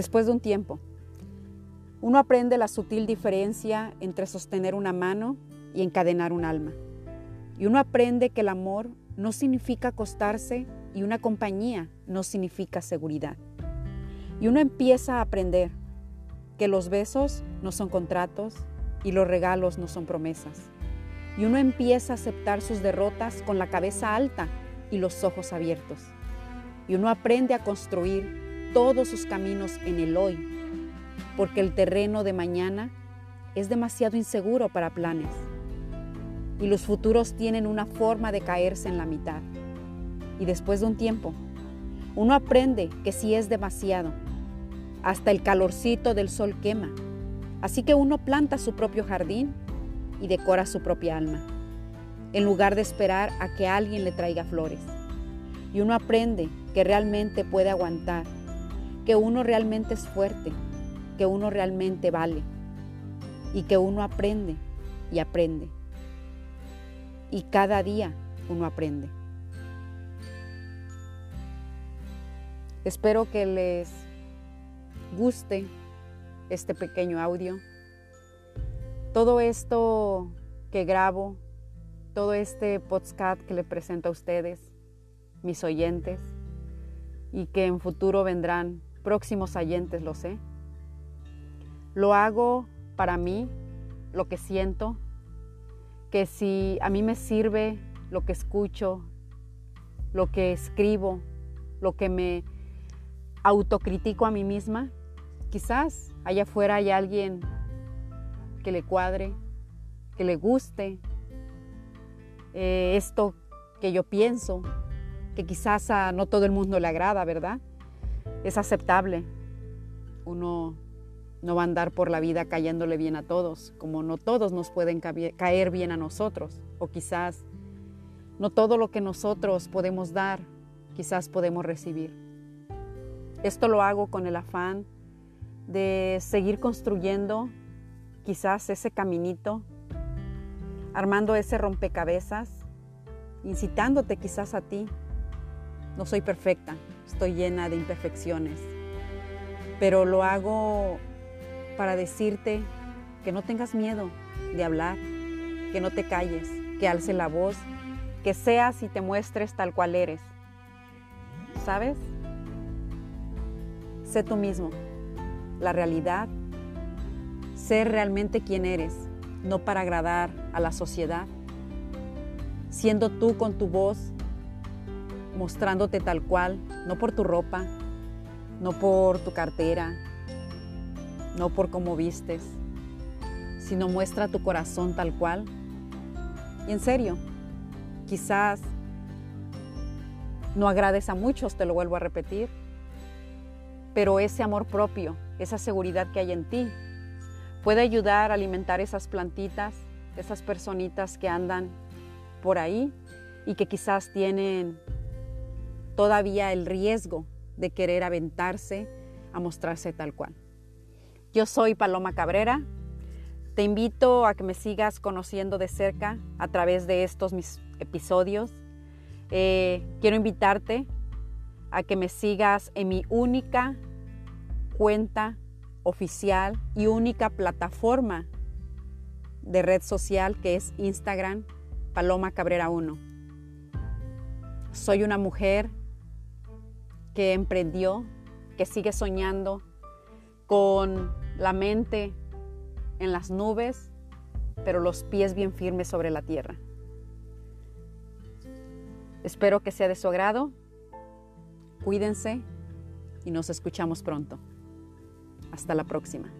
Después de un tiempo, uno aprende la sutil diferencia entre sostener una mano y encadenar un alma. Y uno aprende que el amor no significa acostarse y una compañía no significa seguridad. Y uno empieza a aprender que los besos no son contratos y los regalos no son promesas. Y uno empieza a aceptar sus derrotas con la cabeza alta y los ojos abiertos. Y uno aprende a construir todos sus caminos en el hoy, porque el terreno de mañana es demasiado inseguro para planes. Y los futuros tienen una forma de caerse en la mitad. Y después de un tiempo, uno aprende que si es demasiado, hasta el calorcito del sol quema. Así que uno planta su propio jardín y decora su propia alma, en lugar de esperar a que alguien le traiga flores. Y uno aprende que realmente puede aguantar, que uno realmente es fuerte, que uno realmente vale y que uno aprende y aprende. Y cada día uno aprende. Espero que les guste este pequeño audio. Todo esto que grabo, todo este podcast que le presento a ustedes, mis oyentes, y que en futuro vendrán próximos oyentes, lo sé. Lo hago para mí, lo que siento, que si a mí me sirve lo que escucho, lo que escribo, lo que me autocritico a mí misma, quizás allá afuera hay alguien que le cuadre, que le guste eh, esto que yo pienso, que quizás a no todo el mundo le agrada, ¿verdad? Es aceptable. Uno no va a andar por la vida cayéndole bien a todos, como no todos nos pueden caer bien a nosotros, o quizás no todo lo que nosotros podemos dar, quizás podemos recibir. Esto lo hago con el afán de seguir construyendo quizás ese caminito, armando ese rompecabezas, incitándote quizás a ti. No soy perfecta, estoy llena de imperfecciones, pero lo hago para decirte que no tengas miedo de hablar, que no te calles, que alce la voz, que seas y te muestres tal cual eres. ¿Sabes? Sé tú mismo. La realidad, ser realmente quien eres, no para agradar a la sociedad. Siendo tú con tu voz, mostrándote tal cual, no por tu ropa, no por tu cartera, no por cómo vistes, sino muestra tu corazón tal cual. Y en serio, quizás no agrades a muchos, te lo vuelvo a repetir, pero ese amor propio, esa seguridad que hay en ti, puede ayudar a alimentar esas plantitas, esas personitas que andan por ahí y que quizás tienen todavía el riesgo de querer aventarse a mostrarse tal cual. Yo soy Paloma Cabrera. Te invito a que me sigas conociendo de cerca a través de estos mis episodios. Eh, quiero invitarte a que me sigas en mi única cuenta oficial y única plataforma de red social que es Instagram, Paloma Cabrera 1. Soy una mujer que emprendió, que sigue soñando con la mente en las nubes, pero los pies bien firmes sobre la tierra. Espero que sea de su agrado. Cuídense y nos escuchamos pronto. Hasta la próxima.